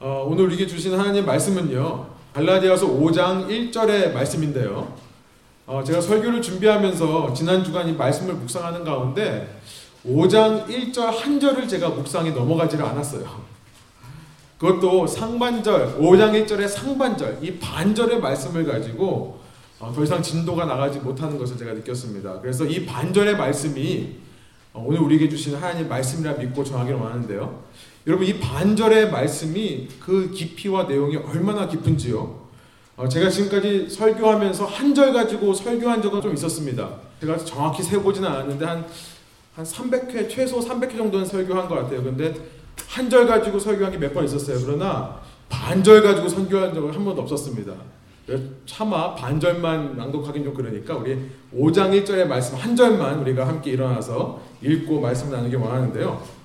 어, 오늘 우리에게 주신 하나님 말씀은요. 갈라디아서 5장 1절의 말씀인데요. 어, 제가 설교를 준비하면서 지난 주간 이 말씀을 묵상하는 가운데 5장 1절 한 절을 제가 묵상이 넘어가지를 않았어요. 그것도 상반절, 5장 1절의 상반절, 이 반절의 말씀을 가지고 어, 더 이상 진도가 나가지 못하는 것을 제가 느꼈습니다. 그래서 이 반절의 말씀이 어, 오늘 우리에게 주신 하나님 말씀이라 믿고 전하기를 원하는데요. 여러분 이 반절의 말씀이 그 깊이와 내용이 얼마나 깊은지요. 어, 제가 지금까지 설교하면서 한 절 가지고 설교한 적은 좀 있었습니다. 제가 정확히 세보지는 않았는데 한, 한 300회, 최소 300회 정도는 설교한 것 같아요. 근데 한 절 가지고 설교한 게 몇 번 있었어요. 그러나 반절 가지고 설교한 적은 한 번도 없었습니다. 차마 반절만 낭독하긴 좀 그러니까 우리 5장 1절의 말씀 한 절만 우리가 함께 일어나서 읽고 말씀 나누기 원하는데요.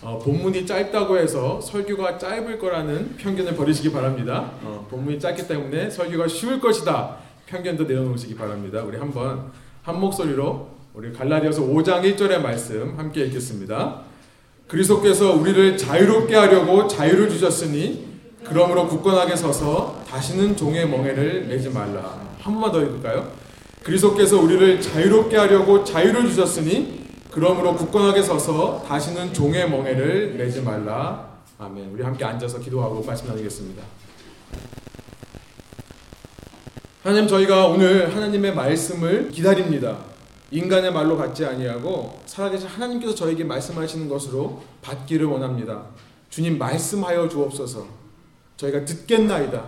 어, 본문이 짧다고 해서 설교가 짧을 거라는 편견을 버리시기 바랍니다. 어, 본문이 짧기 때문에 설교가 쉬울 것이다. 편견도 내려놓으시기 바랍니다. 우리 한번 한 목소리로 우리 갈라디아서 5장 1절의 말씀 함께 읽겠습니다. 그리스도께서 우리를 자유롭게 하려고 자유를 주셨으니 그러므로 굳건하게 서서 다시는 종의 멍에를 매지 말라. 한 번만 더 읽을까요? 그리스도께서 우리를 자유롭게 하려고 자유를 주셨으니 그러므로 굳건하게 서서 다시는 종의 멍에를 매지 말라. 아멘. 우리 함께 앉아서 기도하고 말씀 나누겠습니다. 하나님 저희가 오늘 하나님의 말씀을 기다립니다. 인간의 말로 받지 아니하고 살아계신 하나님께서 저에게 말씀하시는 것으로 받기를 원합니다. 주님 말씀하여 주옵소서. 저희가 듣겠나이다.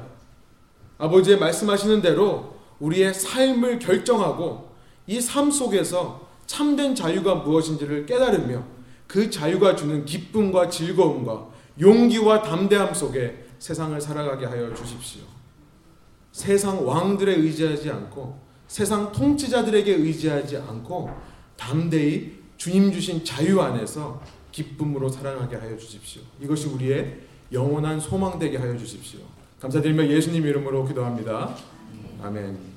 아버지의 말씀하시는 대로 우리의 삶을 결정하고 이 삶 속에서 참된 자유가 무엇인지를 깨달으며 그 자유가 주는 기쁨과 즐거움과 용기와 담대함 속에 세상을 살아가게 하여 주십시오. 세상 왕들에 의지하지 않고 세상 통치자들에게 의지하지 않고 담대히 주님 주신 자유 안에서 기쁨으로 살아가게 하여 주십시오. 이것이 우리의 영원한 소망 되게 하여 주십시오. 감사드리며 예수님 이름으로 기도합니다. 아멘.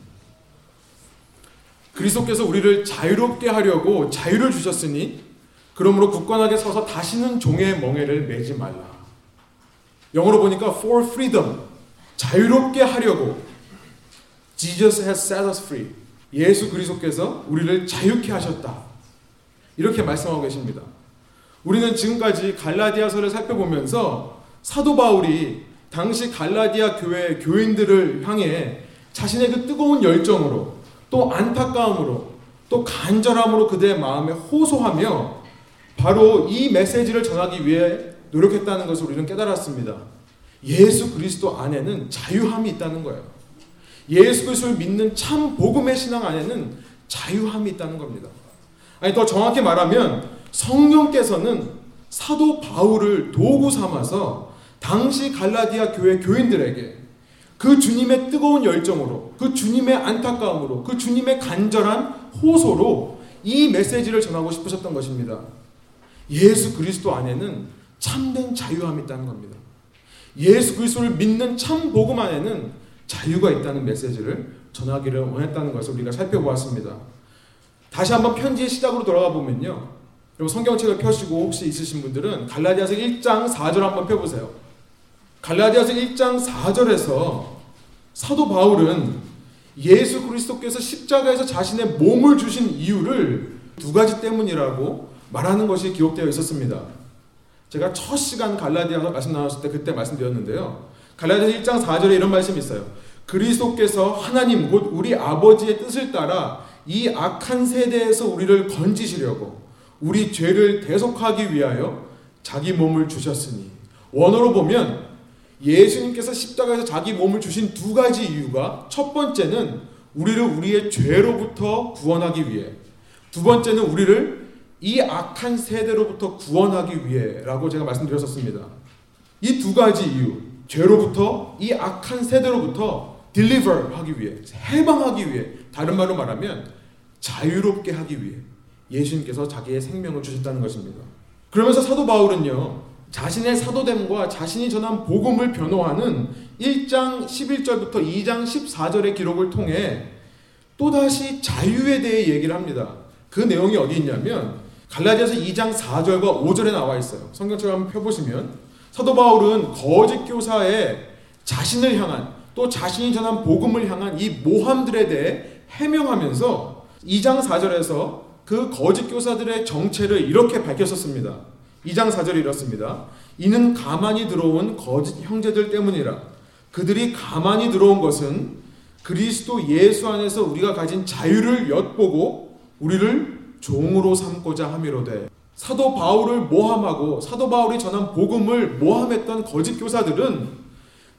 그리스도께서 우리를 자유롭게 하려고 자유를 주셨으니 그러므로 굳건하게 서서 다시는 종의 멍에를 매지 말라. 영어로 보니까 for freedom 자유롭게 하려고 Jesus has set us free. 예수 그리스도께서 우리를 자유케 하셨다. 이렇게 말씀하고 계십니다. 우리는 지금까지 갈라디아서를 살펴보면서 사도 바울이 당시 갈라디아 교회 교인들을 향해 자신의 그 뜨거운 열정으로 또 안타까움으로 또 간절함으로 그들의 마음에 호소하며 바로 이 메시지를 전하기 위해 노력했다는 것을 우리는 깨달았습니다. 예수 그리스도 안에는 자유함이 있다는 거예요. 예수 그리스도를 믿는 참 복음의 신앙 안에는 자유함이 있다는 겁니다. 아니 더 정확히 말하면 성령께서는 사도 바울을 도구 삼아서 당시 갈라디아 교회 교인들에게 그 주님의 뜨거운 열정으로, 그 주님의 안타까움으로, 그 주님의 간절한 호소로 이 메시지를 전하고 싶으셨던 것입니다. 예수 그리스도 안에는 참된 자유함이 있다는 겁니다. 예수 그리스도를 믿는 참 복음 안에는 자유가 있다는 메시지를 전하기를 원했다는 것을 우리가 살펴보았습니다. 다시 한번 편지의 시작으로 돌아가 보면요. 여러분 성경책을 펴시고 혹시 있으신 분들은 갈라디아서 1장 4절 한번 펴보세요. 갈라디아서 1장 4절에서 사도 바울은 예수 그리스도께서 십자가에서 자신의 몸을 주신 이유를 두 가지 때문이라고 말하는 것이 기록되어 있었습니다. 제가 첫 시간 갈라디아서 말씀 나눴을 때 그때 말씀드렸는데요. 갈라디아서 1장 4절에 이런 말씀이 있어요. 그리스도께서 하나님 곧 우리 아버지의 뜻을 따라 이 악한 세대에서 우리를 건지시려고 우리 죄를 대속하기 위하여 자기 몸을 주셨으니 원어로 보면 예수님께서 십자가에서 자기 몸을 주신 두 가지 이유가 첫 번째는 우리를 우리의 죄로부터 구원하기 위해 두 번째는 우리를 이 악한 세대로부터 구원하기 위해라고 제가 말씀드렸었습니다. 이 두 가지 이유 죄로부터 이 악한 세대로부터 deliver 하기 위해 해방하기 위해 다른 말로 말하면 자유롭게 하기 위해 예수님께서 자기의 생명을 주셨다는 것입니다. 그러면서 사도 바울은요. 자신의 사도됨과 자신이 전한 복음을 변호하는 1장 11절부터 2장 14절의 기록을 통해 또다시 자유에 대해 얘기를 합니다. 그 내용이 어디 있냐면 갈라디아서 2장 4절과 5절에 나와 있어요. 성경책을 한번 펴보시면 사도 바울은 거짓 교사의 자신을 향한 또 자신이 전한 복음을 향한 이 모함들에 대해 해명하면서 2장 4절에서 그 거짓 교사들의 정체를 이렇게 밝혔었습니다. 2장 4절이 이렇습니다. 이는 가만히 들어온 거짓 형제들 때문이라. 그들이 가만히 들어온 것은 그리스도 예수 안에서 우리가 가진 자유를 엿보고 우리를 종으로 삼고자 함이로되 사도 바울을 모함하고 사도 바울이 전한 복음을 모함했던 거짓 교사들은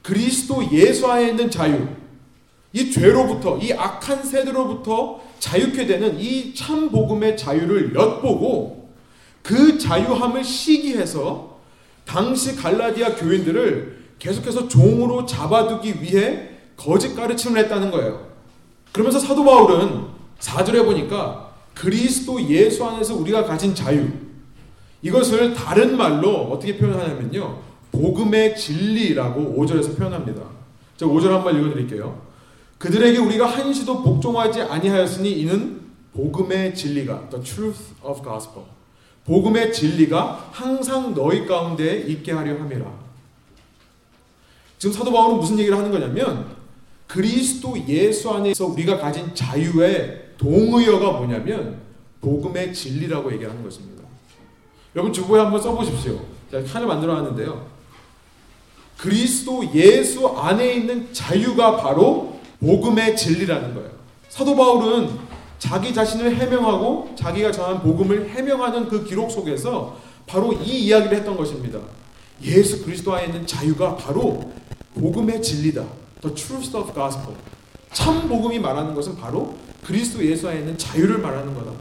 그리스도 예수 안에 있는 자유, 이 죄로부터 이 악한 세대로부터 자유케 되는 이 참 복음의 자유를 엿보고 그 자유함을 시기해서 당시 갈라디아 교인들을 계속해서 종으로 잡아두기 위해 거짓 가르침을 했다는 거예요. 그러면서 사도 바울은 4절에 보니까 그리스도 예수 안에서 우리가 가진 자유 이것을 다른 말로 어떻게 표현하냐면요. 복음의 진리라고 5절에서 표현합니다. 제가 5절 한 번 읽어 드릴게요. 그들에게 우리가 한시도 복종하지 아니하였으니 이는 복음의 진리가 the truth of gospel 복음의 진리가 항상 너희 가운데 있게 하려 함이라. 지금 사도 바울은 무슨 얘기를 하는 거냐면 그리스도 예수 안에서 우리가 가진 자유의 동의어가 뭐냐면 복음의 진리라고 얘기하는 것입니다. 여러분 주보에 한번 써보십시오. 제가 칸을 만들어 놨는데요. 그리스도 예수 안에 있는 자유가 바로 복음의 진리라는 거예요. 사도 바울은 자기 자신을 해명하고 자기가 전한 복음을 해명하는 그 기록 속에서 바로 이 이야기를 했던 것입니다. 예수 그리스도 안에 있는 자유가 바로 복음의 진리다. The truth of gospel. 참 복음이 말하는 것은 바로 그리스도 예수 안에 있는 자유를 말하는 거다.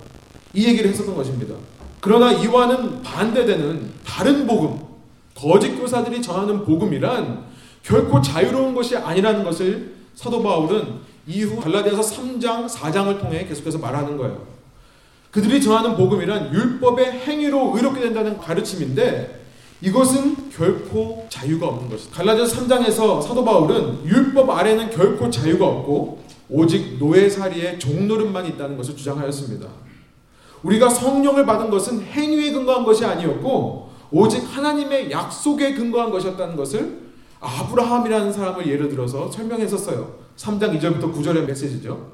이 얘기를 했었던 것입니다. 그러나 이와는 반대되는 다른 복음, 거짓 교사들이 전하는 복음이란 결코 자유로운 것이 아니라는 것을 사도 바울은 이후 갈라디아서 3장, 4장을 통해 계속해서 말하는 거예요. 그들이 전하는 복음이란 율법의 행위로 의롭게 된다는 가르침인데 이것은 결코 자유가 없는 것이다. 갈라디아서 3장에서 사도 바울은 율법 아래는 결코 자유가 없고 오직 노예살이의 종노릇만 있다는 것을 주장하였습니다. 우리가 성령을 받은 것은 행위에 근거한 것이 아니었고 오직 하나님의 약속에 근거한 것이었다는 것을 아브라함이라는 사람을 예를 들어서 설명했었어요. 3장 2절부터 9절의 메시지죠.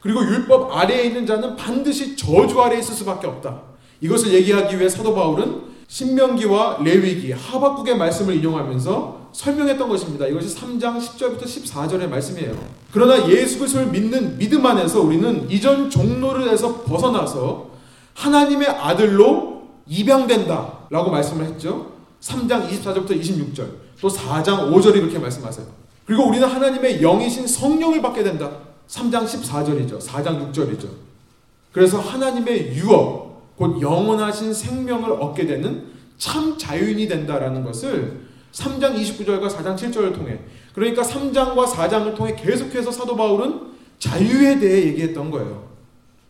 그리고 율법 아래에 있는 자는 반드시 저주 아래에 있을 수밖에 없다. 이것을 얘기하기 위해 사도 바울은 신명기와 레위기, 하박국의 말씀을 인용하면서 설명했던 것입니다. 이것이 3장 10절부터 14절의 말씀이에요. 그러나 예수 그리스도를 믿는 믿음 안에서 우리는 이전 종로를해서 벗어나서 하나님의 아들로 입양된다라고 말씀을 했죠. 3장 24절부터 26절, 또 4장 5절이 그렇게 말씀하세요. 그리고 우리는 하나님의 영이신 성령을 받게 된다. 3장 14절이죠. 4장 6절이죠. 그래서 하나님의 유업, 곧 영원하신 생명을 얻게 되는 참 자유인이 된다라는 것을 3장 29절과 4장 7절을 통해 그러니까 3장과 4장을 통해 계속해서 사도 바울은 자유에 대해 얘기했던 거예요.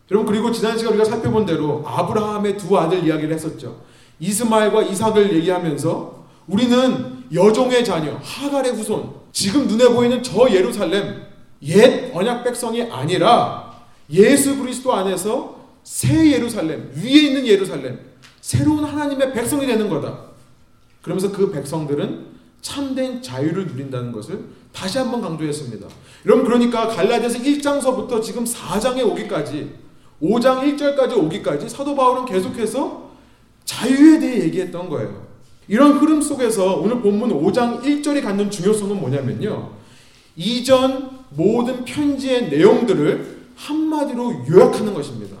여러분 그리고 지난 시간 우리가 살펴본 대로 아브라함의 두 아들 이야기를 했었죠. 이스마엘과 이삭을 얘기하면서 우리는 여종의 자녀 하갈의 후손 지금 눈에 보이는 저 예루살렘 옛 언약 백성이 아니라 예수 그리스도 안에서 새 예루살렘 위에 있는 예루살렘 새로운 하나님의 백성이 되는 거다. 그러면서 그 백성들은 참된 자유를 누린다는 것을 다시 한번 강조했습니다. 여러분 그러니까 갈라디아서 1장서부터 지금 4장에 오기까지 5장 1절까지 오기까지 사도 바울은 계속해서 자유에 대해 얘기했던 거예요. 이런 흐름 속에서 오늘 본문 5장 1절이 갖는 중요성은 뭐냐면요. 이전 모든 편지의 내용들을 한마디로 요약하는 것입니다.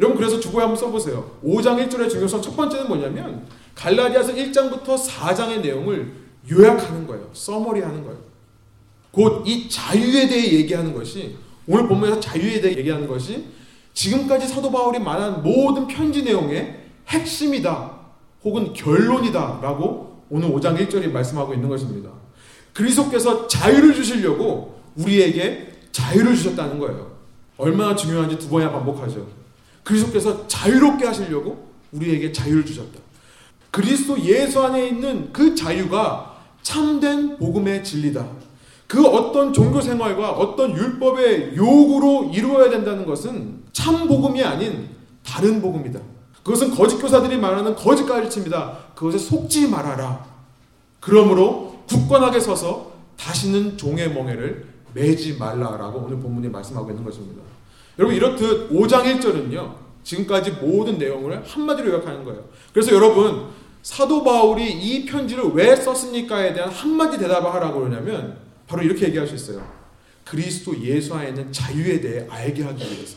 여러분 그래서 주보에 한번 써보세요. 5장 1절의 중요성 첫 번째는 뭐냐면 갈라디아서 1장부터 4장의 내용을 요약하는 거예요. 써머리하는 거예요. 곧 이 자유에 대해 얘기하는 것이 오늘 본문에서 자유에 대해 얘기하는 것이 지금까지 사도 바울이 말한 모든 편지 내용의 핵심이다. 혹은 결론이다라고 오늘 5장 1절이 말씀하고 있는 것입니다. 그리스도께서 자유를 주시려고 우리에게 자유를 주셨다는 거예요. 얼마나 중요한지 두 번이나 반복하죠. 그리스도께서 자유롭게 하시려고 우리에게 자유를 주셨다. 그리스도 예수 안에 있는 그 자유가 참된 복음의 진리다. 그 어떤 종교 생활과 어떤 율법의 요구로 이루어야 된다는 것은 참 복음이 아닌 다른 복음이다. 그것은 거짓 교사들이 말하는 거짓 가르침이다. 그것에 속지 말아라. 그러므로 굳건하게 서서 다시는 종의 멍에를 매지 말라라고 오늘 본문이 말씀하고 있는 것입니다. 여러분 이렇듯 5장 1절은요. 지금까지 모든 내용을 한마디로 요약하는 거예요. 그래서 여러분 사도 바울이 이 편지를 왜 썼습니까에 대한 한마디 대답을 하라고 그러냐면 바로 이렇게 얘기할 수 있어요. 그리스도 예수 안에 있는 자유에 대해 알게 하기 위해서.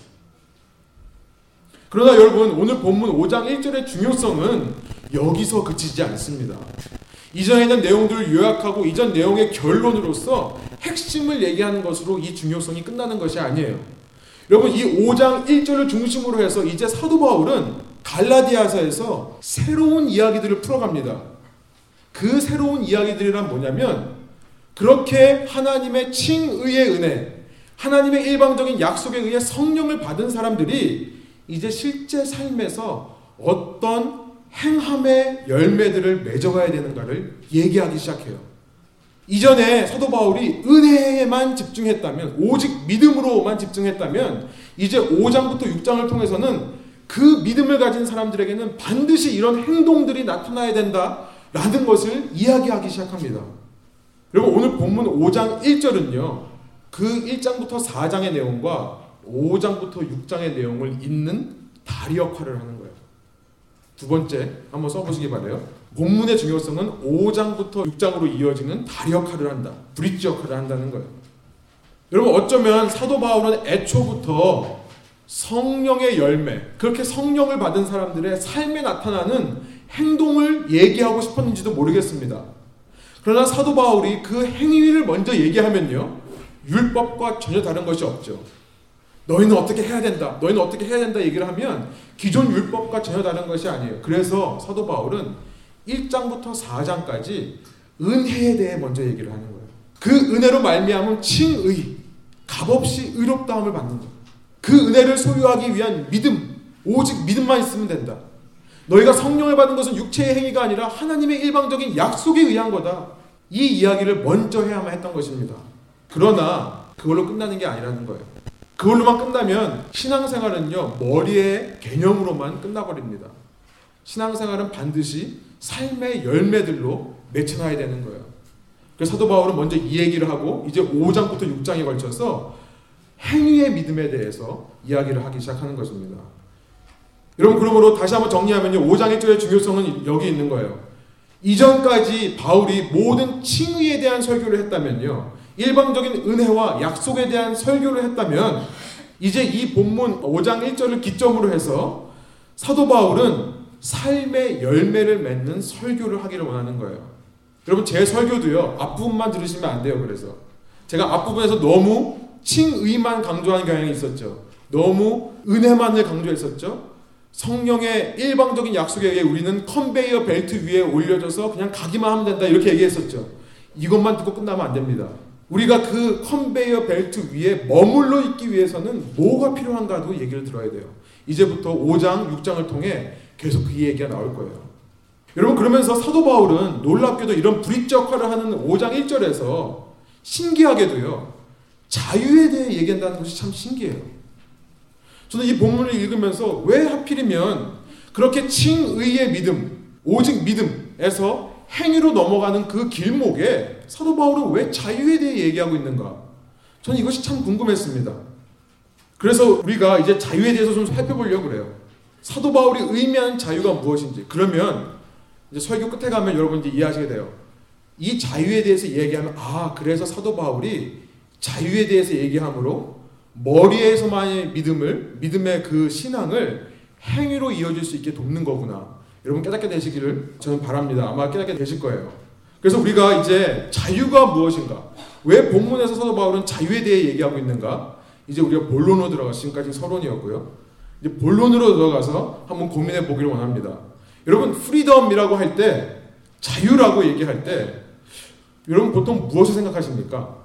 그러나 여러분 오늘 본문 5장 1절의 중요성은 여기서 그치지 않습니다. 이전에 있는 내용들을 요약하고 이전 내용의 결론으로서 핵심을 얘기하는 것으로 이 중요성이 끝나는 것이 아니에요. 여러분 이 5장 1절을 중심으로 해서 이제 사도 바울은 갈라디아서에서 새로운 이야기들을 풀어갑니다. 그 새로운 이야기들이란 뭐냐면 그렇게 하나님의 칭의의 은혜, 하나님의 일방적인 약속에 의해 성령을 받은 사람들이 이제 실제 삶에서 어떤 행함의 열매들을 맺어가야 되는가를 얘기하기 시작해요. 이전에 사도 바울이 은혜에만 집중했다면, 오직 믿음으로만 집중했다면, 이제 5장부터 6장을 통해서는 그 믿음을 가진 사람들에게는 반드시 이런 행동들이 나타나야 된다라는 것을 이야기하기 시작합니다. 여러분, 오늘 본문 5장 1절은요, 그 1장부터 4장의 내용과 5장부터 6장의 내용을 잇는 다리 역할을 하는 거예요. 두 번째 한번 써보시기 바래요. 본문의 중요성은 5장부터 6장으로 이어지는 다리 역할을 한다. 브릿지 역할을 한다는 거예요. 여러분 어쩌면 사도 바울은 애초부터 성령의 열매, 그렇게 성령을 받은 사람들의 삶에 나타나는 행동을 얘기하고 싶었는지도 모르겠습니다. 그러나 사도 바울이 그 행위를 먼저 얘기하면요. 율법과 전혀 다른 것이 없죠. 너희는 어떻게 해야 된다. 너희는 어떻게 해야 된다 얘기를 하면 기존 율법과 전혀 다른 것이 아니에요. 그래서 사도 바울은 1장부터 4장까지 은혜에 대해 먼저 얘기를 하는 거예요. 그 은혜로 말미암은 칭의, 값없이 의롭다함을 받는 것. 그 은혜를 소유하기 위한 믿음, 오직 믿음만 있으면 된다. 너희가 성령을 받은 것은 육체의 행위가 아니라 하나님의 일방적인 약속에 의한 거다. 이 이야기를 먼저 해야만 했던 것입니다. 그러나 그걸로 끝나는 게 아니라는 거예요. 그걸로만 끝나면 신앙생활은요, 머리의 개념으로만 끝나버립니다. 신앙생활은 반드시 삶의 열매들로 맺혀나야 되는 거예요. 그래서 사도 바울은 먼저 이 얘기를 하고, 이제 5장부터 6장에 걸쳐서 행위의 믿음에 대해서 이야기를 하기 시작하는 것입니다. 여러분, 그러므로 다시 한번 정리하면요, 5장 1절의 중요성은 여기 있는 거예요. 이전까지 바울이 모든 칭의에 대한 설교를 했다면요, 일방적인 은혜와 약속에 대한 설교를 했다면 이제 이 본문 5장 1절을 기점으로 해서 사도 바울은 삶의 열매를 맺는 설교를 하기를 원하는 거예요. 여러분 제 설교도요 앞부분만 들으시면 안 돼요. 그래서 제가 앞부분에서 너무 칭의만 강조하는 경향이 있었죠. 너무 은혜만을 강조했었죠. 성령의 일방적인 약속에 의해 우리는 컨베이어 벨트 위에 올려져서 그냥 가기만 하면 된다 이렇게 얘기했었죠. 이것만 듣고 끝나면 안 됩니다. 우리가 그 컨베이어 벨트 위에 머물러 있기 위해서는 뭐가 필요한가도 얘기를 들어야 돼요. 이제부터 5장, 6장을 통해 계속 그 얘기가 나올 거예요. 여러분 그러면서 사도 바울은 놀랍게도 이런 bridge 역할을 하는 5장 1절에서 신기하게도요. 자유에 대해 얘기한다는 것이 참 신기해요. 저는 이 본문을 읽으면서 왜 하필이면 그렇게 칭의의 믿음, 오직 믿음에서 행위로 넘어가는 그 길목에 사도 바울은 왜 자유에 대해 얘기하고 있는가? 저는 이것이 참 궁금했습니다. 그래서 우리가 이제 자유에 대해서 좀 살펴보려고 그래요. 사도 바울이 의미하는 자유가 무엇인지. 그러면 이제 설교 끝에 가면 여러분들이 이해하시게 돼요. 이 자유에 대해서 얘기하면 아 그래서 사도 바울이 자유에 대해서 얘기함으로 머리에서만의 믿음을 믿음의 그 신앙을 행위로 이어질 수 있게 돕는 거구나. 여러분 깨닫게 되시기를 저는 바랍니다. 아마 깨닫게 되실 거예요. 그래서 우리가 이제 자유가 무엇인가? 왜 본문에서 사도 바울은 자유에 대해 얘기하고 있는가? 이제 우리가 본론으로 들어가 지금까지 서론이었고요. 이제 본론으로 들어가서 한번 고민해 보기를 원합니다. 여러분 freedom이라고 할 때 자유라고 얘기할 때 여러분 보통 무엇을 생각하십니까?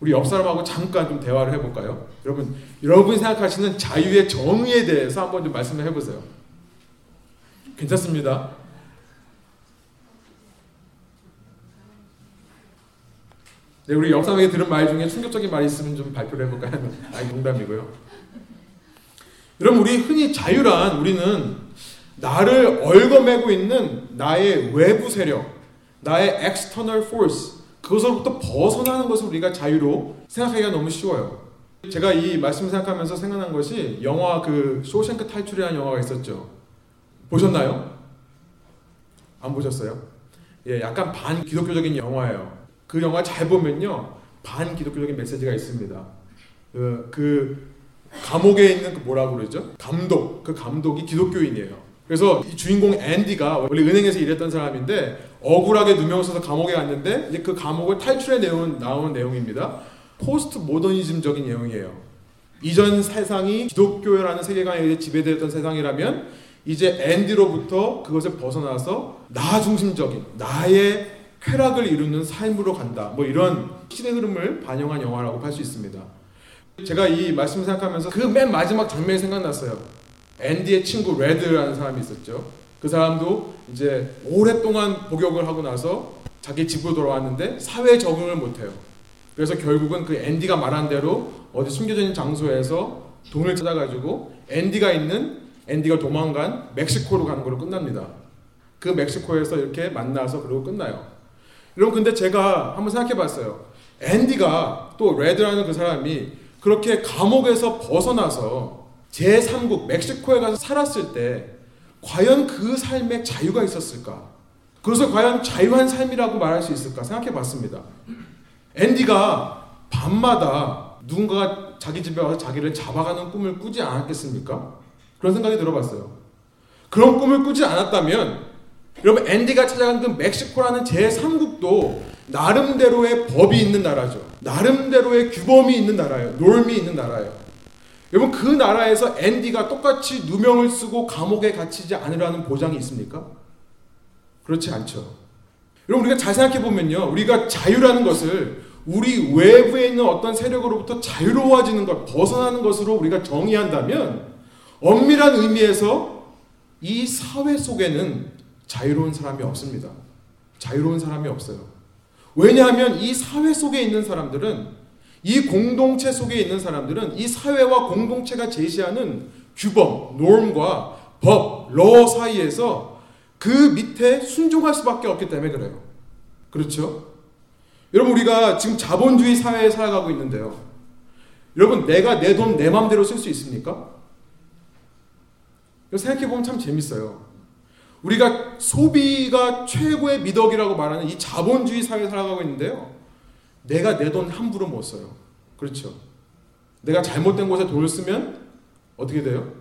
우리 옆 사람하고 잠깐 좀 대화를 해볼까요? 여러분 여러분이 생각하시는 자유의 정의에 대해서 한번 좀 말씀을 해보세요. 괜찮습니다. 네, 우리 역사에게 들은 말 중에 충격적인 말이 있으면 좀 발표를 해볼까요? 아, 농담이고요. 여러분, 우리 흔히 자유란 우리는 나를 얽어매고 있는 나의 외부 세력, 나의 external force 그것으로부터 벗어나는 것을 우리가 자유로 생각하기가 너무 쉬워요. 제가 이 말씀 생각하면서 생각난 것이 영화 그 쇼생크 탈출이라는 영화가 있었죠. 보셨나요? 안 보셨어요? 예, 약간 반 기독교적인 영화예요. 그 영화 잘 보면요, 반 기독교적인 메시지가 있습니다. 그, 그 감옥에 있는 그 뭐라 그러죠? 감독, 그 감독이 기독교인이에요. 그래서 이 주인공 앤디가 원래 은행에서 일했던 사람인데 억울하게 누명 써서 감옥에 갔는데 이제 그 감옥을 탈출해 내온 나오는 내용입니다. 포스트 모더니즘적인 내용이에요. 이전 세상이 기독교라는 세계관에 지배되었던 세상이라면 이제 앤디로부터 그것을 벗어나서 나 중심적인 나의 쾌락을 이루는 삶으로 간다. 뭐 이런 시대 흐름을 반영한 영화라고 할 수 있습니다. 제가 이 말씀 생각하면서 그 맨 마지막 장면이 생각났어요. 앤디의 친구 레드라는 사람이 있었죠. 그 사람도 이제 오랫동안 복역을 하고 나서 자기 집으로 돌아왔는데 사회에 적응을 못해요. 그래서 결국은 그 앤디가 말한 대로 어디 있는 장소에서 돈을 찾아가지고 앤디가 있는 앤디가 도망간 멕시코로 가는 걸로 끝납니다. 그 멕시코에서 이렇게 만나서 그리고 끝나요. 여러분 근데 제가 한번 생각해 봤어요. 앤디가 또 레드라는 그 사람이 그렇게 감옥에서 벗어나서 제3국 멕시코에 가서 살았을 때 과연 그 삶에 자유가 있었을까? 그래서 과연 자유한 삶이라고 말할 수 있을까 생각해 봤습니다. 앤디가 밤마다 누군가가 자기 집에 와서 자기를 잡아가는 꿈을 꾸지 않았겠습니까? 그런 생각이 들어봤어요. 그런 꿈을 꾸지 않았다면 여러분 앤디가 찾아간 그 멕시코라는 제3국도 나름대로의 법이 있는 나라죠. 나름대로의 규범이 있는 나라예요. 놀미 있는 나라예요. 여러분 그 나라에서 앤디가 똑같이 누명을 쓰고 감옥에 갇히지 않으라는 보장이 있습니까? 그렇지 않죠. 여러분 우리가 잘 생각해 보면요. 우리가 자유라는 것을 우리 외부에 있는 어떤 세력으로부터 자유로워지는 것, 벗어나는 것으로 우리가 정의한다면 엄밀한 의미에서 이 사회 속에는 자유로운 사람이 없습니다. 자유로운 사람이 없어요. 왜냐하면 이 사회 속에 있는 사람들은 이 공동체 속에 있는 사람들은 이 사회와 공동체가 제시하는 규범, norm과 법, 러 사이에서 그 밑에 순종할 수밖에 없기 때문에 그래요. 그렇죠? 여러분 우리가 지금 자본주의 사회에 살아가고 있는데요. 여러분 내가 내 돈내 맘대로 쓸 수 있습니까? 생각해 보면 참 재밌어요. 우리가 소비가 최고의 미덕이라고 말하는 이 자본주의 사회에 살아가고 있는데요. 내가 내 돈 함부로 못 써요. 그렇죠. 내가 잘못된 곳에 돈을 쓰면 어떻게 돼요?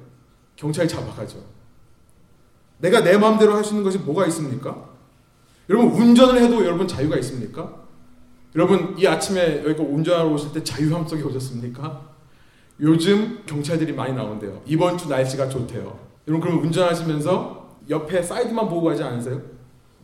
경찰이 잡아가죠. 내가 내 마음대로 할 수 있는 것이 뭐가 있습니까? 여러분 운전을 해도 여러분 자유가 있습니까? 여러분 이 아침에 여기 운전하러 오실 때 자유함 속에 오셨습니까? 요즘 경찰들이 많이 나온대요. 이번 주 날씨가 좋대요. 여러분 그럼 운전하시면서 옆에 사이드만 보고 가지 않으세요?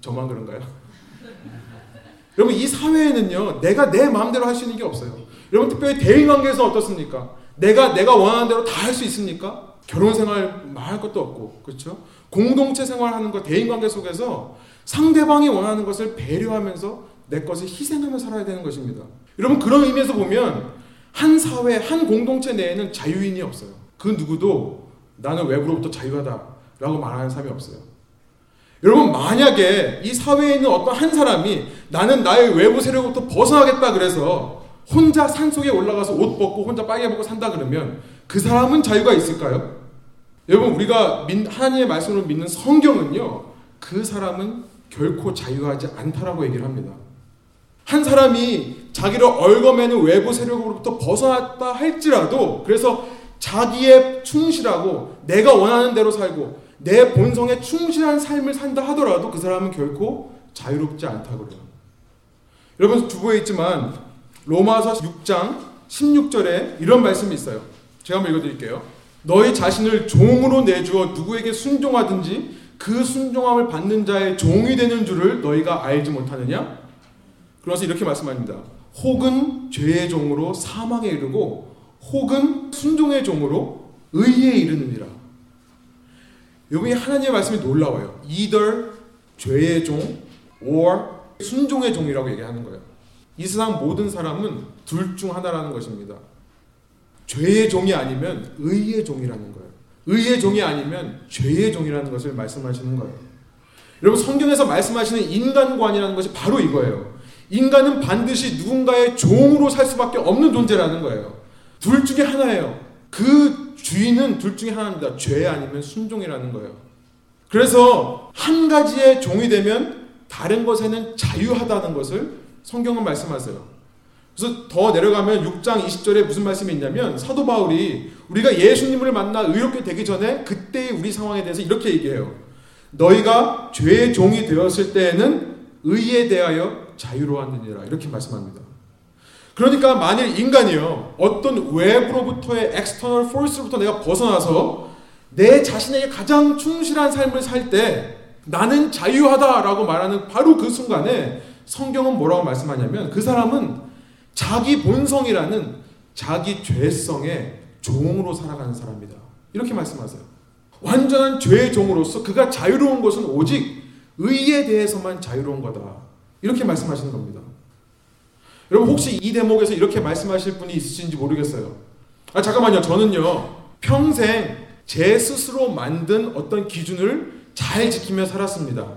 저만 그런가요? 여러분 이 사회에는요 내가 내 마음대로 할 수 있는 게 없어요. 여러분 특별히 대인 관계에서 어떻습니까? 내가 내가 원하는 대로 다 할 수 있습니까? 결혼 생활 말할 것도 없고 그렇죠? 공동체 생활하는 것 대인 관계 속에서 상대방이 원하는 것을 배려하면서 내 것을 희생하며 살아야 되는 것입니다. 여러분 그런 의미에서 보면 한 사회 한 공동체 내에는 자유인이 없어요. 그 누구도 나는 외부로부터 자유하다 라고 말하는 사람이 없어요. 여러분 만약에 이 사회에 있는 어떤 한 사람이 나는 나의 외부 세력부터 벗어나겠다 그래서 혼자 산 속에 올라가서 옷 벗고 혼자 빨개 벗고 산다 그러면 그 사람은 자유가 있을까요? 여러분 우리가 하나님의 말씀을 믿는 성경은요 그 사람은 결코 자유하지 않다라고 얘기를 합니다. 한 사람이 자기를 얽어매는 외부 세력으로부터 벗어났다 할지라도 그래서 자기의 충실하고 내가 원하는 대로 살고 내 본성에 충실한 삶을 산다 하더라도 그 사람은 결코 자유롭지 않다고 그래요. 여러분 주보에 있지만 로마서 6장 16절에 이런 말씀이 있어요. 제가 한번 읽어드릴게요. 너희 자신을 종으로 내주어 누구에게 순종하든지 그 순종함을 받는 자의 종이 되는 줄을 너희가 알지 못하느냐? 그래서 이렇게 말씀합니다. 혹은 죄의 종으로 사망에 이르고 혹은 순종의 종으로 의에 이르느니라. 여기 하나님의 말씀이 놀라워요. either 죄의 종 or 순종의 종이라고 얘기하는 거예요. 이 세상 모든 사람은 둘 중 하나라는 것입니다. 죄의 종이 아니면 의의 종이라는 거예요. 의의 종이 아니면 죄의 종이라는 것을 말씀하시는 거예요. 여러분 성경에서 말씀하시는 인간관이라는 것이 바로 이거예요. 인간은 반드시 누군가의 종으로 살 수밖에 없는 존재라는 거예요. 둘 중에 하나예요. 그 주인은 둘 중에 하나입니다. 죄 아니면 순종이라는 거예요. 그래서 한 가지의 종이 되면 다른 것에는 자유하다는 것을 성경은 말씀하세요. 그래서 더 내려가면 6장 20절에 무슨 말씀이 있냐면 사도 바울이 우리가 예수님을 만나 의롭게 되기 전에 그때의 우리 상황에 대해서 이렇게 얘기해요. 너희가 죄의 종이 되었을 때에는 의에 대하여 자유로웠느니라 이렇게 말씀합니다. 그러니까 만일 인간이요 어떤 외부로부터의 external force로부터 내가 벗어나서 내 자신에게 가장 충실한 삶을 살 때 나는 자유하다라고 말하는 바로 그 순간에 성경은 뭐라고 말씀하냐면 그 사람은 자기 본성이라는 자기 죄성의 종으로 살아가는 사람이다. 이렇게 말씀하세요. 완전한 죄의 종으로서 그가 자유로운 것은 오직 의에 대해서만 자유로운 거다. 이렇게 말씀하시는 겁니다. 여러분 혹시 이 대목에서 이렇게 말씀하실 분이 있으신지 모르겠어요. 아 잠깐만요. 저는요 평생 제 스스로 만든 어떤 기준을 잘 지키며 살았습니다.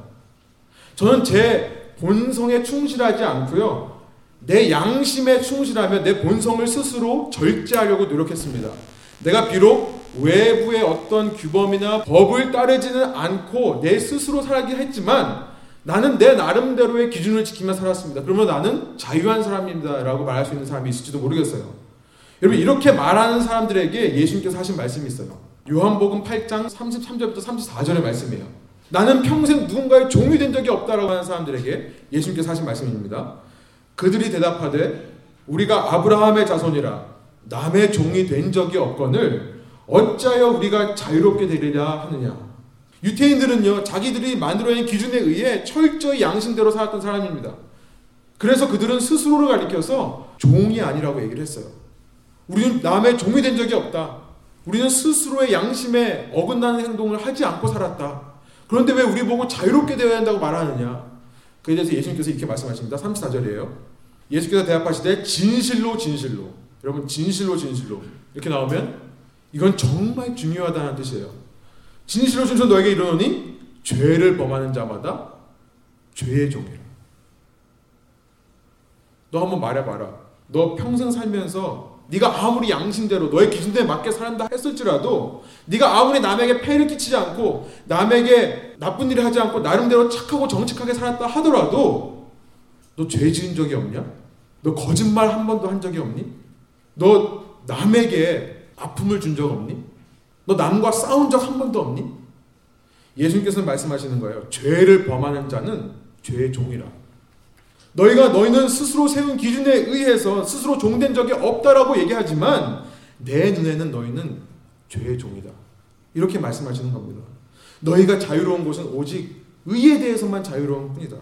저는 제 본성에 충실하지 않고요. 내 양심에 충실하며 내 본성을 스스로 절제하려고 노력했습니다. 내가 비록 외부의 어떤 규범이나 법을 따르지는 않고 내 스스로 살기 했지만 나는 내 나름대로의 기준을 지키며 살았습니다. 그러면 나는 자유한 사람입니다 라고 말할 수 있는 사람이 있을지도 모르겠어요. 여러분 이렇게 말하는 사람들에게 예수님께서 하신 말씀이 있어요. 요한복음 8장 33절부터 34절의 말씀이에요. 나는 평생 누군가의 종이 된 적이 없다라고 하는 사람들에게 예수님께서 하신 말씀입니다. 그들이 대답하되 우리가 아브라함의 자손이라 남의 종이 된 적이 없거늘 어찌하여 우리가 자유롭게 되리라 하느냐. 유태인들은요 자기들이 만들어낸 기준에 의해 철저히 양심대로 살았던 사람입니다. 그래서 그들은 스스로를 가리켜서 종이 아니라고 얘기를 했어요. 우리는 남의 종이 된 적이 없다. 우리는 스스로의 양심에 어긋나는 행동을 하지 않고 살았다. 그런데 왜 우리 보고 자유롭게 되어야 한다고 말하느냐? 그에 대해서 예수님께서 이렇게 말씀하십니다. 34절이에요. 예수께서 대답하시되 진실로 진실로 여러분 진실로 진실로 이렇게 나오면 이건 정말 중요하다는 뜻이에요. 진실로 진실로 너에게 이르노니 죄를 범하는 자마다 죄의 종이라. 너 한번 말해봐라. 너 평생 살면서 네가 아무리 양심대로 너의 기준대에 맞게 살한다 했을지라도 네가 아무리 남에게 폐를 끼치지 않고 남에게 나쁜 일을 하지 않고 나름대로 착하고 정직하게 살았다 하더라도 너 죄 지은 적이 없냐? 너 거짓말 한 번도 한 적이 없니? 너 남에게 아픔을 준 적 없니? 너 남과 싸운 적 한 번도 없니? 예수님께서는 말씀하시는 거예요. 죄를 범하는 자는 죄의 종이라. 너희가 너희는 스스로 세운 기준에 의해서 스스로 종된 적이 없다라고 얘기하지만 내 눈에는 너희는 죄의 종이다. 이렇게 말씀하시는 겁니다. 너희가 자유로운 것은 오직 의에 대해서만 자유로운 뿐이다.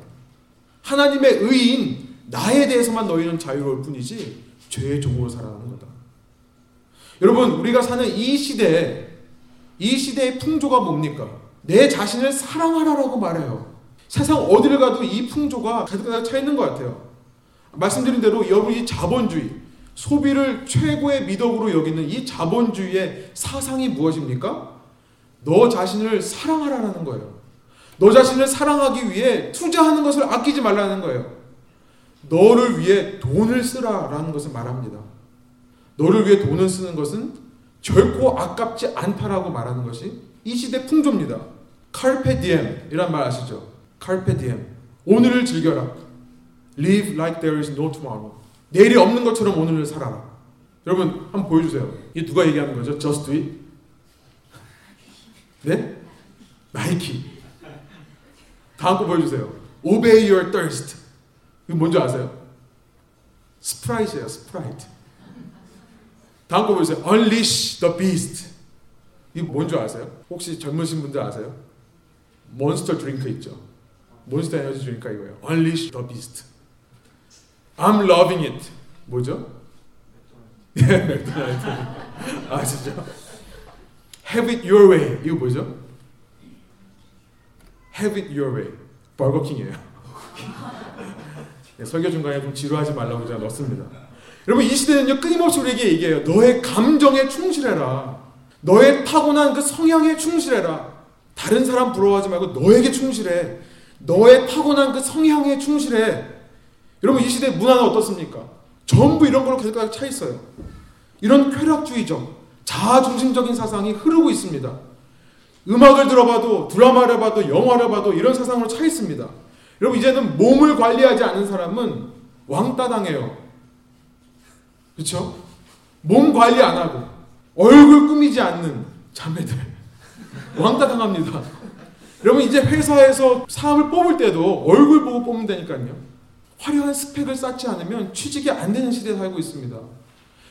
하나님의 의인 나에 대해서만 너희는 자유로울 뿐이지 죄의 종으로 살아가는 거다. 여러분 우리가 사는 이 시대에 이 시대의 풍조가 뭡니까? 내 자신을 사랑하라라고 말해요. 세상 어디를 가도 이 풍조가 가득가득 차 있는 것 같아요. 말씀드린 대로 여러분 이 자본주의, 소비를 최고의 미덕으로 여기는 이 자본주의의 사상이 무엇입니까? 너 자신을 사랑하라는 거예요. 너 자신을 사랑하기 위해 투자하는 것을 아끼지 말라는 거예요. 너를 위해 돈을 쓰라라는 것을 말합니다. 너를 위해 돈을 쓰는 것은 결코 아깝지 않다라고 말하는 것이 이 시대 풍조입니다. 칼페 디엠 이란 말 아시죠? Diem. 오늘을 즐겨라. Live like there is no tomorrow. 내일이 없는 것처럼 오늘을 살아라. 여러분 한번 보여주세요. 이게 누가 얘기하는 거죠? Just do it. 네? 나이키. 다음 거 보여주세요. Obey your thirst. 이거 뭔지 아세요? Sprite예요. Sprite. 다음 거 보여주세요. Unleash the beast. 이거 뭔지 아세요? 혹시 젊으신 분들 아세요? 몬스터 드링크 있죠. 몬스터 에너지 드링크 이거예요. Unleash the beast. I'm loving it. 뭐죠? 아 진짜. Have it your way. 이거 뭐죠? Have it your way. 버거킹이에요. 네, 설교 중간에 좀 지루하지 말라고 제가 넣습니다. 여러분 이 시대는요 끊임없이 우리에게 얘기해요. 너의 감정에 충실해라. 너의 타고난 그 성향에 충실해라. 다른 사람 부러워하지 말고 너에게 충실해. 너의 타고난 그 성향에 충실해. 여러분 이 시대 문화는 어떻습니까? 전부 이런 걸로 계속 차 있어요. 이런 쾌락주의적, 자아중심적인 사상이 흐르고 있습니다. 음악을 들어봐도 드라마를 봐도 영화를 봐도 이런 세상으로 차 있습니다. 여러분 이제는 몸을 관리하지 않는 사람은 왕따 당해요. 그렇죠? 몸 관리 안 하고 얼굴 꾸미지 않는 자매들 왕따 당합니다. 여러분 이제 회사에서 사람을 뽑을 때도 얼굴 보고 뽑으면 되니까요. 화려한 스펙을 쌓지 않으면 취직이 안 되는 시대에 살고 있습니다.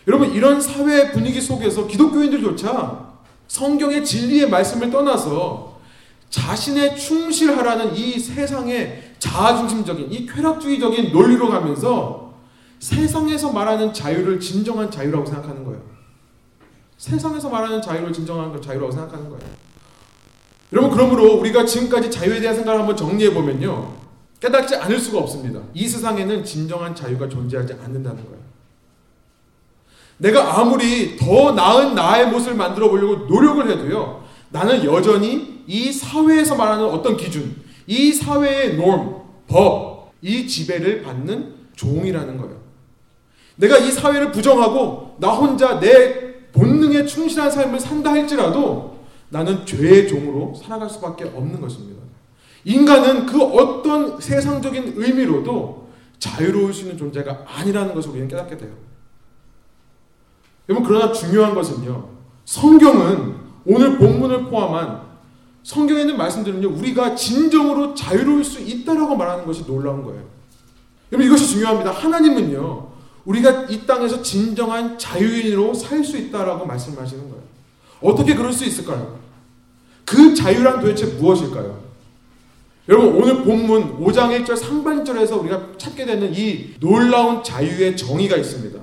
여러분 이런 사회 분위기 속에서 기독교인들조차 성경의 진리의 말씀을 떠나서 자신의 충실하라는 이 세상의 자아중심적인 이 쾌락주의적인 논리로 가면서 세상에서 말하는 자유를 진정한 자유라고 생각하는 거예요. 세상에서 말하는 자유를 진정한 자유라고 생각하는 거예요. 여러분 그러므로 우리가 지금까지 자유에 대한 생각을 한번 정리해 보면요. 깨닫지 않을 수가 없습니다. 이 세상에는 진정한 자유가 존재하지 않는다는 거예요. 내가 아무리 더 나은 나의 모습을 만들어 보려고 노력을 해도요. 나는 여전히 이 사회에서 말하는 어떤 기준, 이 사회의 norm, 법, 이 지배를 받는 종이라는 거예요. 내가 이 사회를 부정하고 나 혼자 내 본능에 충실한 삶을 산다 할지라도 나는 죄의 종으로 살아갈 수밖에 없는 것입니다. 인간은 그 어떤 세상적인 의미로도 자유로울 수 있는 존재가 아니라는 것을 우리는 깨닫게 돼요. 여러분, 그러나 중요한 것은요, 성경은 오늘 본문을 포함한 성경에 있는 말씀들은요, 우리가 진정으로 자유로울 수 있다라고 말하는 것이 놀라운 거예요. 여러분, 이것이 중요합니다. 하나님은요, 우리가 이 땅에서 진정한 자유인으로 살 수 있다라고 말씀하시는 거예요. 어떻게 그럴 수 있을까요? 그 자유란 도대체 무엇일까요? 여러분 오늘 본문 5장 1절 상반절에서 우리가 찾게 되는 이 놀라운 자유의 정의가 있습니다.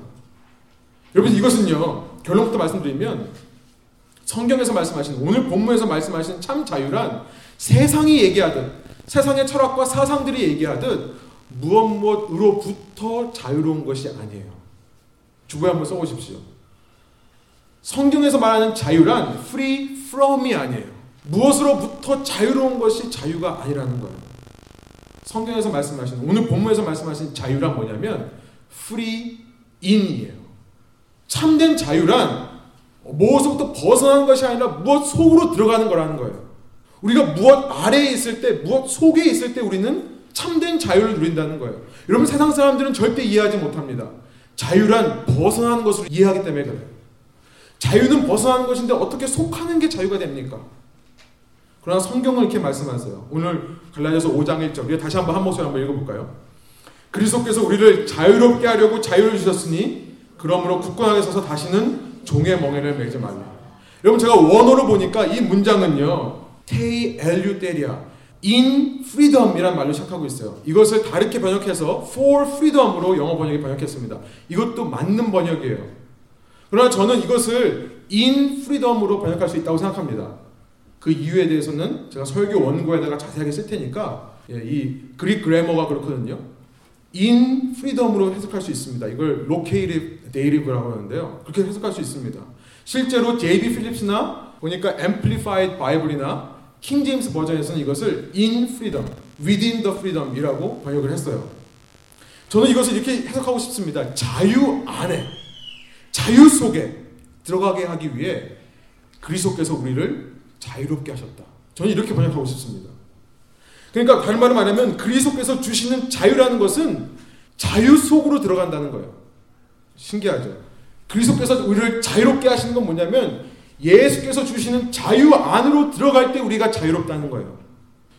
여러분 이것은요 결론부터 말씀드리면 성경에서 말씀하신 오늘 본문에서 말씀하신 참 자유란 세상이 얘기하듯 세상의 철학과 사상들이 얘기하듯 무엇 무엇으로부터 자유로운 것이 아니에요. 주부에 한번 써보십시오. 성경에서 말하는 자유란 free from이 아니에요. 무엇으로부터 자유로운 것이 자유가 아니라는 거예요. 성경에서 말씀하신 오늘 본문에서 말씀하신 자유란 뭐냐면 free in이에요. 참된 자유란 무엇으로부터 벗어난 것이 아니라 무엇 속으로 들어가는 거라는 거예요. 우리가 무엇 아래에 있을 때, 무엇 속에 있을 때 우리는 참된 자유를 누린다는 거예요. 여러분 세상 사람들은 절대 이해하지 못합니다. 자유란 벗어나는 것으로 이해하기 때문에 그래요. 자유는 벗어나는 것인데 어떻게 속하는 게 자유가 됩니까? 그러나 성경은 이렇게 말씀하세요. 오늘 갈라디아서 5장 1절 우리가 다시 한번 한 목소리 한번 읽어볼까요? 그리스도께서 우리를 자유롭게 하려고 자유를 주셨으니 그러므로 굳건하게 서서 다시는 종의 멍에를 매지 말라. 여러분 제가 원어로 보니까 이 문장은요. 테이 엘류테리아 in freedom이란 말로 시작하고 있어요. 이것을 다르게 번역해서 for freedom으로 영어 번역이 번역했습니다. 이것도 맞는 번역이에요. 그러나 저는 이것을 in freedom으로 번역할 수 있다고 생각합니다. 그 이유에 대해서는 제가 설교 원고에다가 자세하게 쓸 테니까 예, 이 그릭 그래머가 그렇거든요. in freedom으로 해석할 수 있습니다. 이걸 locative dative라고 하는데요. 그렇게 해석할 수 있습니다. 실제로 J.B. 필립스나 보니까 amplified bible이나 킹 제임스 버전에서는 이것을 in freedom, within the freedom이라고 번역을 했어요. 저는 이것을 이렇게 해석하고 싶습니다. 자유 안에, 자유 속에 들어가게 하기 위해 그리스도께서 우리를 자유롭게 하셨다. 저는 이렇게 번역하고 싶습니다. 그러니까 다른 말로 말하면 그리스도께서 주시는 자유라는 것은 자유 속으로 들어간다는 거예요. 신기하죠? 그리스도께서 우리를 자유롭게 하시는 건 뭐냐면 예수께서 주시는 자유 안으로 들어갈 때 우리가 자유롭다는 거예요.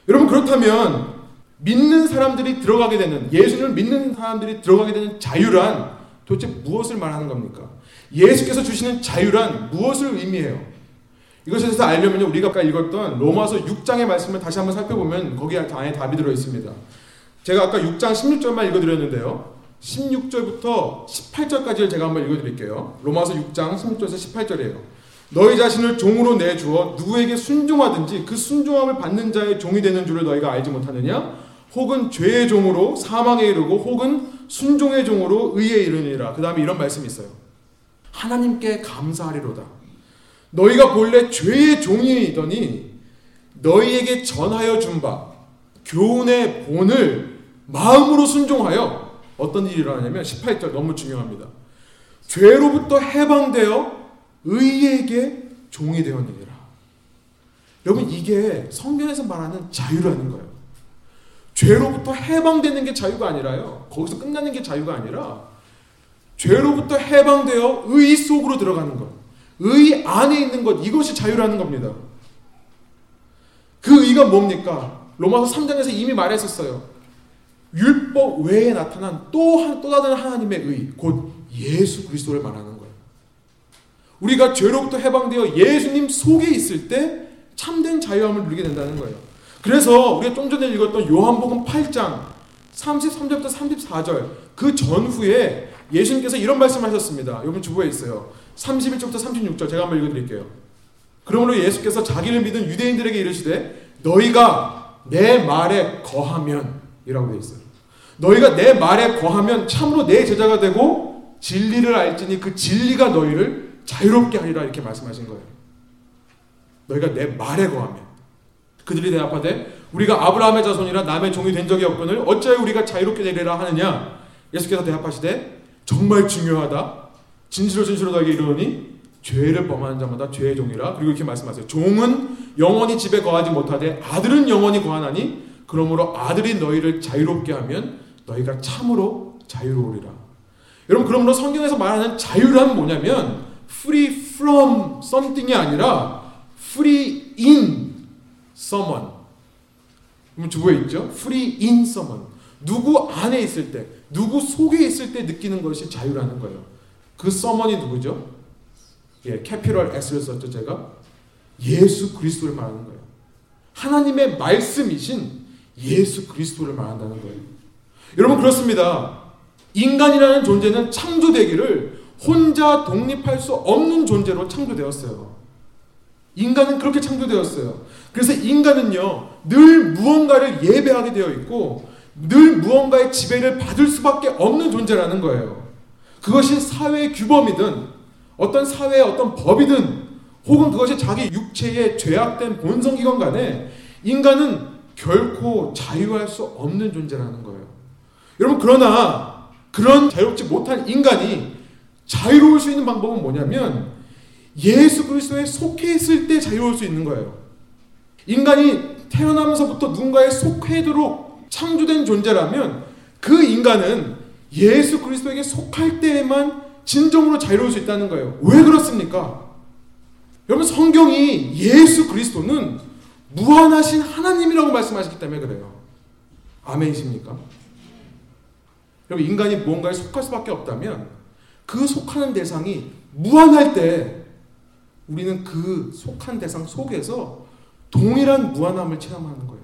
여러분 그렇다면 믿는 사람들이 들어가게 되는 예수를 믿는 사람들이 들어가게 되는 자유란 도대체 무엇을 말하는 겁니까? 예수께서 주시는 자유란 무엇을 의미해요? 이것에 대해서 알려면 우리가 아까 읽었던 로마서 6장의 말씀을 다시 한번 살펴보면 거기 안에 답이 들어 있습니다. 제가 아까 6장 16절만 읽어드렸는데요. 16절부터 18절까지를 제가 한번 읽어드릴게요. 로마서 6장 16절에서 18절이에요. 너희 자신을 종으로 내주어 누구에게 순종하든지 그 순종함을 받는 자의 종이 되는 줄을 너희가 알지 못하느냐? 혹은 죄의 종으로 사망에 이르고 혹은 순종의 종으로 의에 이르니라. 그 다음에 이런 말씀이 있어요. 하나님께 감사하리로다. 너희가 본래 죄의 종이더니 너희에게 전하여 준 바 교훈의 본을 마음으로 순종하여 어떤 일이 일어나냐면 18절 너무 중요합니다. 죄로부터 해방되어 의에게 종이 되었느니라. 여러분 이게 성경에서 말하는 자유라는 거예요. 죄로부터 해방되는 게 자유가 아니라요. 거기서 끝나는 게 자유가 아니라 죄로부터 해방되어 의 속으로 들어가는 것. 의 안에 있는 것 이것이 자유라는 겁니다. 그 의가 뭡니까? 로마서 3장에서 이미 말했었어요. 율법 외에 나타난 또, 또 다른 하나님의 의, 곧 예수 그리스도를 말하는. 우리가 죄로부터 해방되어 예수님 속에 있을 때 참된 자유함을 누리게 된다는 거예요. 그래서 우리가 좀 전에 읽었던 요한복음 8장 33절부터 34절 그 전후에 예수님께서 이런 말씀하셨습니다. 여러분 주보에 있어요. 31절부터 36절 제가 한번 읽어드릴게요. 그러므로 예수께서 자기를 믿은 유대인들에게 이르시되 너희가 내 말에 거하면 이라고 되어 있어요. 너희가 내 말에 거하면 참으로 내 제자가 되고 진리를 알지니 그 진리가 너희를 자유롭게 하리라 이렇게 말씀하신 거예요. 너희가 내 말에 거하면. 그들이 대답하되 우리가 아브라함의 자손이라 남의 종이 된 적이 없거늘 어찌하여 우리가 자유롭게 되리라 하느냐? 예수께서 대답하시되 정말 중요하다. 진실로 진실로 너에게 이르노니 죄를 범하는 자마다 죄의 종이라. 그리고 이렇게 말씀하세요. 종은 영원히 집에 거하지 못하되 아들은 영원히 거하나니 그러므로 아들이 너희를 자유롭게 하면 너희가 참으로 자유로우리라. 여러분 그러므로 성경에서 말하는 자유란 뭐냐면 free from something이 아니라 free in someone. 그럼 주보에 있죠? free in someone. 누구 안에 있을 때, 누구 속에 있을 때 느끼는 것이 자유라는 거예요. 그 someone이 누구죠? 예, 캐피럴 S를 썼죠, 제가. 예수 그리스도를 말하는 거예요. 하나님의 말씀이신 예수 그리스도를 말한다는 거예요. 여러분 그렇습니다. 인간이라는 존재는 창조되기를 혼자 독립할 수 없는 존재로 창조되었어요. 인간은 그렇게 창조되었어요. 그래서 인간은요, 늘 무언가를 예배하게 되어 있고, 늘 무언가의 지배를 받을 수밖에 없는 존재라는 거예요. 그것이 사회의 규범이든, 어떤 사회의 어떤 법이든, 혹은 그것이 자기 육체의 죄악된 본성기관 간에 인간은 결코 자유할 수 없는 존재라는 거예요. 여러분, 그러나 그런 자유롭지 못한 인간이 자유로울 수 있는 방법은 뭐냐면 예수 그리스도에 속해 있을 때 자유로울 수 있는 거예요. 인간이 태어나면서부터 누군가에 속해도록 창조된 존재라면 그 인간은 예수 그리스도에게 속할 때에만 진정으로 자유로울 수 있다는 거예요. 왜 그렇습니까? 여러분 성경이 예수 그리스도는 무한하신 하나님이라고 말씀하셨기 때문에 그래요. 아멘이십니까? 여러분 인간이 무언가에 속할 수밖에 없다면 그 속하는 대상이 무한할 때 우리는 그 속한 대상 속에서 동일한 무한함을 체험하는 거예요.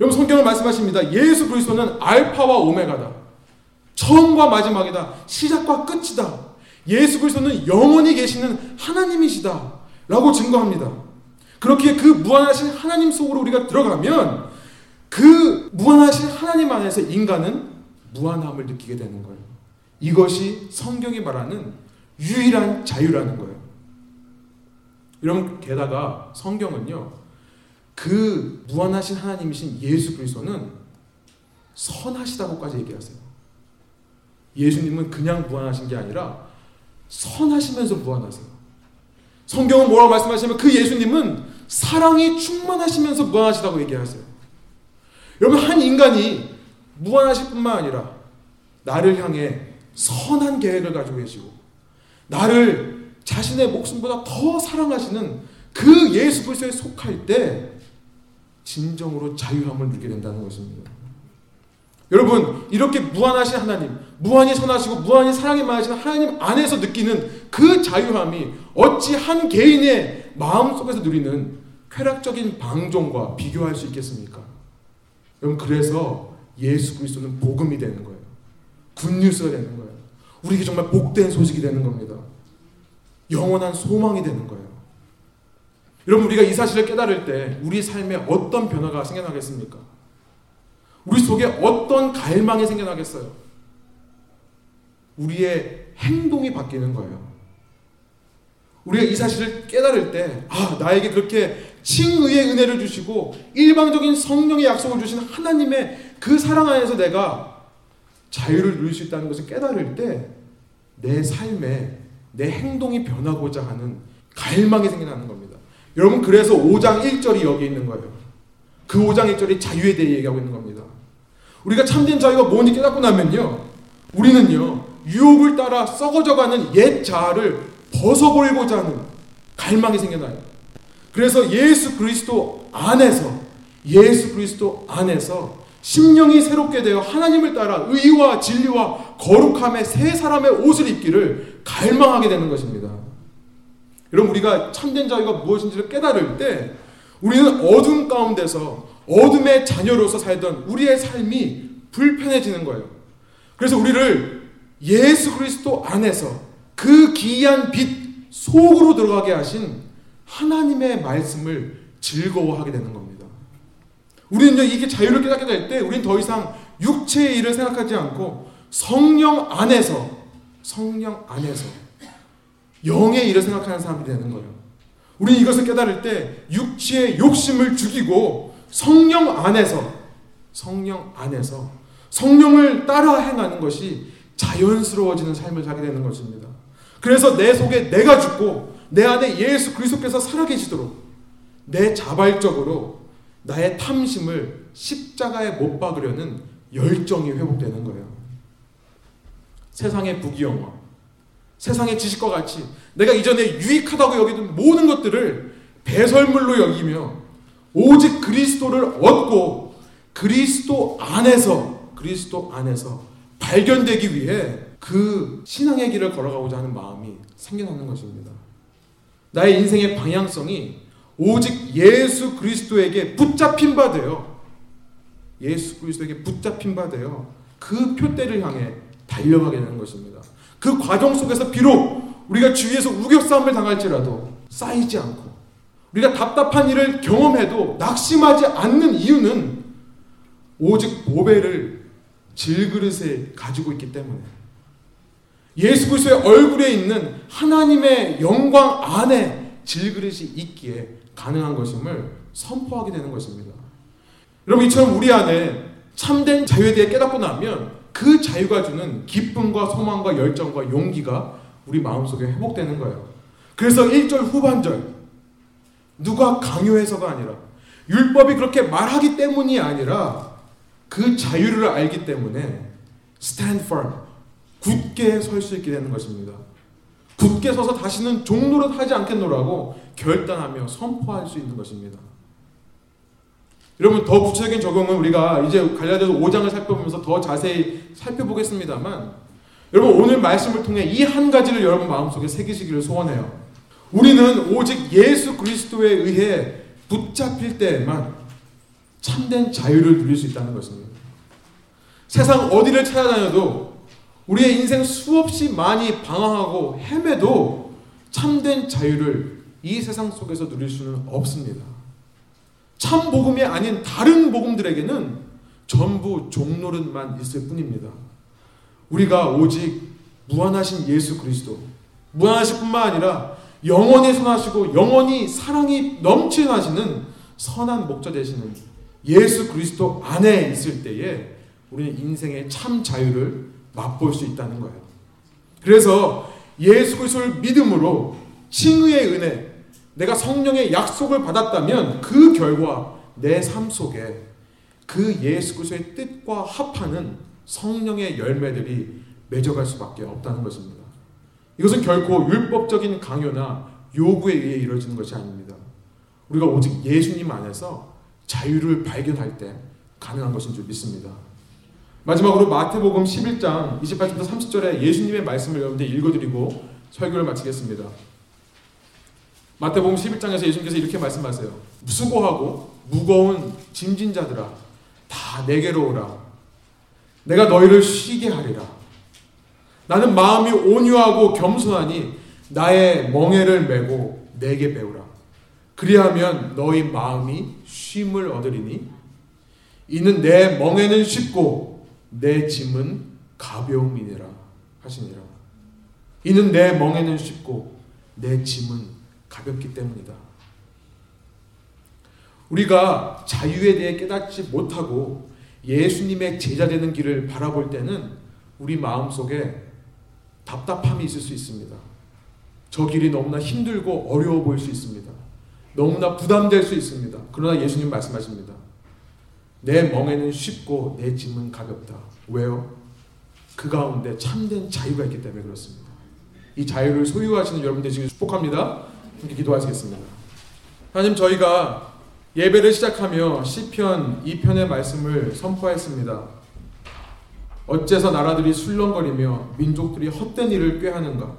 여러분 성경은 말씀하십니다. 예수 그리스도는 알파와 오메가다. 처음과 마지막이다. 시작과 끝이다. 예수 그리스도는 영원히 계시는 하나님이시다. 라고 증거합니다. 그렇게 그 무한하신 하나님 속으로 우리가 들어가면 그 무한하신 하나님 안에서 인간은 무한함을 느끼게 되는 거예요. 이것이 성경이 말하는 유일한 자유라는 거예요. 여러분 게다가 성경은요. 그 무한하신 하나님이신 예수 그리스도는 선하시다고까지 얘기하세요. 예수님은 그냥 무한하신 게 아니라 선하시면서 무한하세요. 성경은 뭐라고 말씀하시면 그 예수님은 사랑이 충만하시면서 무한하시다고 얘기하세요. 여러분 한 인간이 무한하실 뿐만 아니라 나를 향해 선한 계획을 가지고 계시고 나를 자신의 목숨보다 더 사랑하시는 그 예수 그리스도에 속할 때 진정으로 자유함을 누리게 된다는 것입니다. 여러분 이렇게 무한하신 하나님, 무한히 선하시고 무한히 사랑이 많으신 하나님 안에서 느끼는 그 자유함이 어찌 한 개인의 마음 속에서 누리는 쾌락적인 방종과 비교할 수 있겠습니까? 여러분 그래서 예수 그리스도는 복음이 되는 거예요. 굿뉴스가 되는 거예요. 우리에게 정말 복된 소식이 되는 겁니다. 영원한 소망이 되는 거예요. 여러분 우리가 이 사실을 깨달을 때 우리 삶에 어떤 변화가 생겨나겠습니까? 우리 속에 어떤 갈망이 생겨나겠어요? 우리의 행동이 바뀌는 거예요. 우리가 이 사실을 깨달을 때, 아, 나에게 그렇게 칭의의 은혜를 주시고 일방적인 성령의 약속을 주신 하나님의 그 사랑 안에서 내가 자유를 누릴 수 있다는 것을 깨달을 때, 내 삶에 내 행동이 변하고자 하는 갈망이 생겨나는 겁니다. 여러분, 그래서 5장 1절이 여기 있는 거예요. 그 5장 1절이 자유에 대해 얘기하고 있는 겁니다. 우리가 참된 자유가 뭔지 깨닫고 나면요. 우리는요. 유혹을 따라 썩어져가는 옛 자아를 벗어버리고자 하는 갈망이 생겨나요. 그래서 예수 그리스도 안에서 예수 그리스도 안에서 심령이 새롭게 되어 하나님을 따라 의와 진리와 거룩함의 새 사람의 옷을 입기를 갈망하게 되는 것입니다. 여러분 우리가 참된 자유가 무엇인지를 깨달을 때 우리는 어둠 가운데서 어둠의 자녀로서 살던 우리의 삶이 불편해지는 거예요. 그래서 우리를 예수 그리스도 안에서 그 기이한 빛 속으로 들어가게 하신 하나님의 말씀을 즐거워하게 되는 겁니다. 우리는 이게 자유를 깨닫게 될 때 우리는 더 이상 육체의 일을 생각하지 않고 성령 안에서 성령 안에서 영의 일을 생각하는 사람이 되는 거예요. 우리는 이것을 깨달을 때 육체의 욕심을 죽이고 성령 안에서 성령 안에서 성령을 따라 행하는 것이 자연스러워지는 삶을 살게 되는 것입니다. 그래서 내 속에 내가 죽고 내 안에 예수 그리스도께서 살아계시도록 내 자발적으로 나의 탐심을 십자가에 못 박으려는 열정이 회복되는 거예요. 세상의 부귀영화, 세상의 지식과 같이 내가 이전에 유익하다고 여기던 모든 것들을 배설물로 여기며 오직 그리스도를 얻고 그리스도 안에서 그리스도 안에서 발견되기 위해 그 신앙의 길을 걸어가고자 하는 마음이 생겨나는 것입니다. 나의 인생의 방향성이 오직 예수 그리스도에게 붙잡힌 바 되어 예수 그리스도에게 붙잡힌 바 되어 그 표대를 향해 달려가게 되는 것입니다. 그 과정 속에서 비록 우리가 주위에서 우격싸움을 당할지라도 쌓이지 않고 우리가 답답한 일을 경험해도 낙심하지 않는 이유는 오직 보배를 질그릇에 가지고 있기 때문에 예수 그리스도의 얼굴에 있는 하나님의 영광 안에 질그릇이 있기에 가능한 것임을 선포하게 되는 것입니다. 여러분 이처럼 우리 안에 참된 자유에 대해 깨닫고 나면 그 자유가 주는 기쁨과 소망과 열정과 용기가 우리 마음속에 회복되는 거예요. 그래서 1절 후반절 누가 강요해서가 아니라 율법이 그렇게 말하기 때문이 아니라 그 자유를 알기 때문에 stand firm 굳게 설 수 있게 되는 것입니다. 굳게 서서 다시는 종노릇 하지 않겠노라고 결단하며 선포할 수 있는 것입니다. 여러분 더 구체적인 적용은 우리가 이제 갈라디아서 5장을 살펴보면서 더 자세히 살펴보겠습니다만 여러분 오늘 말씀을 통해 이 한 가지를 여러분 마음속에 새기시기를 소원해요. 우리는 오직 예수 그리스도에 의해 붙잡힐 때에만 참된 자유를 누릴 수 있다는 것입니다. 세상 어디를 찾아다녀도 우리의 인생 수없이 많이 방황하고 헤매도 참된 자유를 이 세상 속에서 누릴 수는 없습니다. 참 복음이 아닌 다른 복음들에게는 전부 종노릇만 있을 뿐입니다. 우리가 오직 무한하신 예수 그리스도, 무한하실 뿐만 아니라 영원히 선하시고 영원히 사랑이 넘치하시는 선한 목자 되시는 예수 그리스도 안에 있을 때에 우리는 인생의 참 자유를 맛볼 수 있다는 거예요. 그래서 예수 그리스도를 믿음으로 칭의의 은혜, 내가 성령의 약속을 받았다면 그 결과 내 삶 속에 그 예수 그리스도의 뜻과 합하는 성령의 열매들이 맺어갈 수밖에 없다는 것입니다. 이것은 결코 율법적인 강요나 요구에 의해 이루어지는 것이 아닙니다. 우리가 오직 예수님 안에서 자유를 발견할 때 가능한 것인 줄 믿습니다. 마지막으로 마태복음 11장 28절부터 30절에 예수님의 말씀을 여러분들 읽어드리고 설교를 마치겠습니다. 마태복음 11장에서 예수님께서 이렇게 말씀하세요. 수고하고 무거운 짐진 자들아 다 내게로 오라. 내가 너희를 쉬게 하리라. 나는 마음이 온유하고 겸손하니 나의 멍에를 메고 내게 배우라. 그리하면 너희 마음이 쉼을 얻으리니 이는 내 멍에는 쉽고 내 짐은 가벼움이니라 하시니라. 이는 내 멍에는 쉽고 내 짐은 가볍기 때문이다. 우리가 자유에 대해 깨닫지 못하고 예수님의 제자 되는 길을 바라볼 때는 우리 마음 속에 답답함이 있을 수 있습니다. 저 길이 너무나 힘들고 어려워 보일 수 있습니다. 너무나 부담될 수 있습니다. 그러나 예수님 말씀하십니다. 내 멍에는 쉽고 내 짐은 가볍다. 왜요? 그 가운데 참된 자유가 있기 때문에 그렇습니다. 이 자유를 소유하시는 여러분들 지금 축복합니다. 함께 기도하시겠습니다. 하나님 저희가 예배를 시작하며 시편 2편의 말씀을 선포했습니다. 어째서 나라들이 술렁거리며 민족들이 헛된 일을 꾀하는가?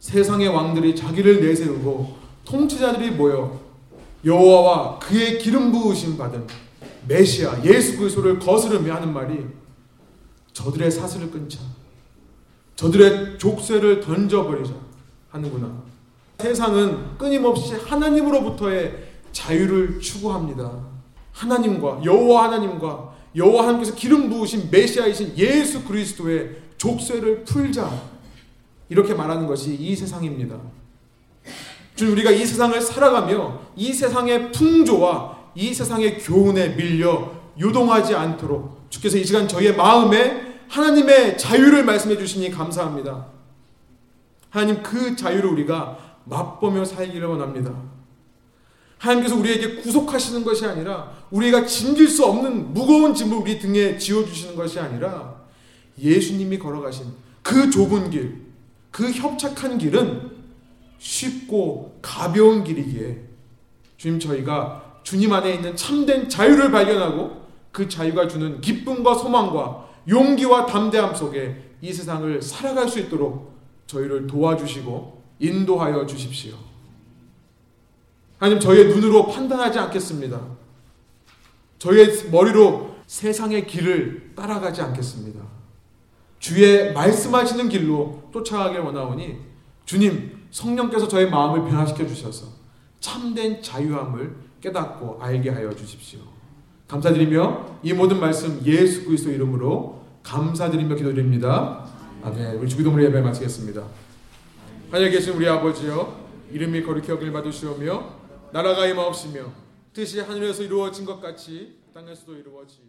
세상의 왕들이 자기를 내세우고 통치자들이 모여 여호와와 그의 기름 부으심 받은 메시아 예수 그리스도를 거스르며 하는 말이 저들의 사슬을 끊자. 저들의 족쇄를 던져버리자 하는구나. 세상은 끊임없이 하나님으로부터의 자유를 추구합니다. 하나님과 여호와 하나님과 여호와 하나님께서 기름 부으신 메시아이신 예수 그리스도의 족쇄를 풀자. 이렇게 말하는 것이 이 세상입니다. 주 우리가 이 세상을 살아가며 이 세상의 풍조와 이 세상의 교훈에 밀려 요동하지 않도록 주께서 이 시간 저희의 마음에 하나님의 자유를 말씀해 주시니 감사합니다. 하나님 그 자유를 우리가 맛보며 살기를 원합니다. 하나님께서 우리에게 구속하시는 것이 아니라 우리가 짐질 수 없는 무거운 짐을 우리 등에 지어주시는 것이 아니라 예수님이 걸어가신 그 좁은 길, 그 협착한 길은 쉽고 가벼운 길이기에 주님 저희가 주님 안에 있는 참된 자유를 발견하고 그 자유가 주는 기쁨과 소망과 용기와 담대함 속에 이 세상을 살아갈 수 있도록 저희를 도와주시고 인도하여 주십시오. 하나님 저희의 눈으로 판단하지 않겠습니다. 저희의 머리로 세상의 길을 따라가지 않겠습니다. 주의 말씀하시는 길로 쫓아가길 원하오니 주님 성령께서 저의 마음을 변화시켜 주셔서 참된 자유함을 깨닫고 알게 하여 주십시오. 감사드리며 이 모든 말씀 예수 그리스도 이름으로 감사드리며 기도드립니다. 아멘. 우리 주기도문 예배 마치겠습니다. 하늘에 계신 우리 아버지여 이름이 거룩히 여길 받으시오며 나라가 임하옵시며 뜻이 하늘에서 이루어진 것 같이 땅에서도 이루어지이다.